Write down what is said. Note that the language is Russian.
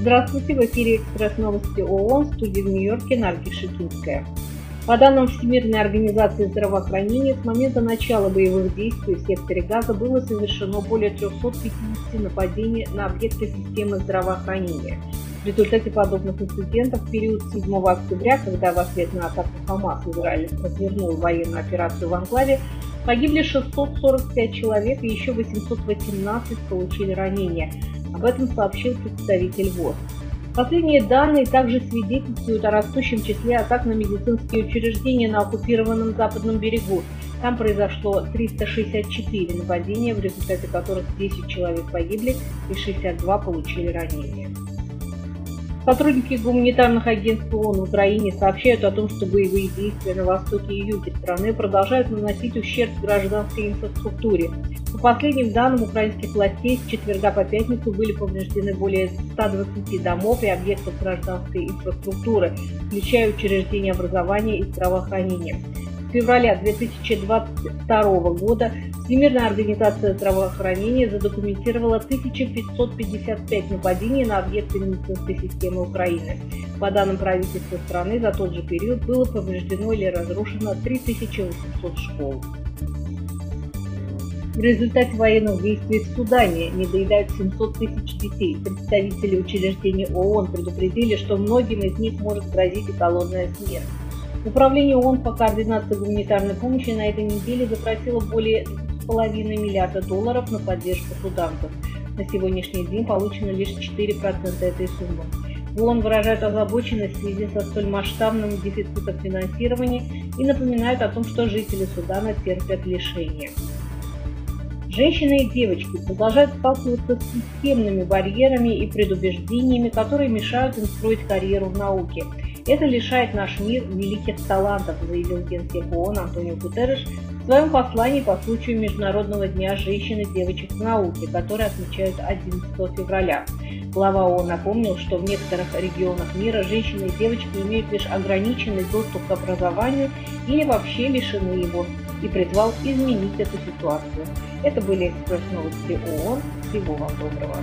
Здравствуйте, в эфире «Экспресс новости ООН» в студии в Нью-Йорке Нарки Шикинская. По данным Всемирной организации здравоохранения, с момента начала боевых действий в секторе Газа было совершено более 350 нападений на объекты системы здравоохранения. В результате подобных инцидентов в период 7 октября, когда в ответ на атаку Хамас Израиль развернул военную операцию в Анклаве, погибли 645 человек и еще 818 получили ранения. Об этом сообщил представитель ВОЗ. Последние данные также свидетельствуют о растущем числе атак на медицинские учреждения на оккупированном западном берегу. Там произошло 364 нападения, в результате которых 10 человек погибли и 62 получили ранения. Сотрудники гуманитарных агентств ООН в Украине сообщают о том, что боевые действия на востоке и юге страны продолжают наносить ущерб гражданской инфраструктуре. По последним данным украинских властей, с четверга по пятницу были повреждены более 120 домов и объектов гражданской инфраструктуры, включая учреждения образования и здравоохранения февраля 2022 года Всемирная организация здравоохранения задокументировала 1555 нападений на объекты медицинской системы Украины. По данным правительства страны, за тот же период было повреждено или разрушено 3800 школ. В результате военных действий в Судане не доедают 700 тысяч детей. Представители учреждений ООН предупредили, что многим из них может грозить и смерть. Управление ООН по координации гуманитарной помощи на этой неделе запросило более половины миллиарда долларов на поддержку суданцев. На сегодняшний день получено лишь 4% этой суммы. ООН выражает озабоченность в связи со столь масштабным дефицитом финансирования и напоминает о том, что жители Судана терпят лишения. Женщины и девочки продолжают сталкиваться с системными барьерами и предубеждениями, которые мешают им строить карьеру в науке – это лишает наш мир великих талантов, заявил генсек ООН Антонио Гутерреш в своем послании по случаю Международного дня женщин и девочек в науке, который отмечают 11 февраля. Глава ООН напомнил, что в некоторых регионах мира женщины и девочки имеют лишь ограниченный доступ к образованию или вообще лишены его, и призвал изменить эту ситуацию. Это были экспресс-новости ООН. Всего вам доброго.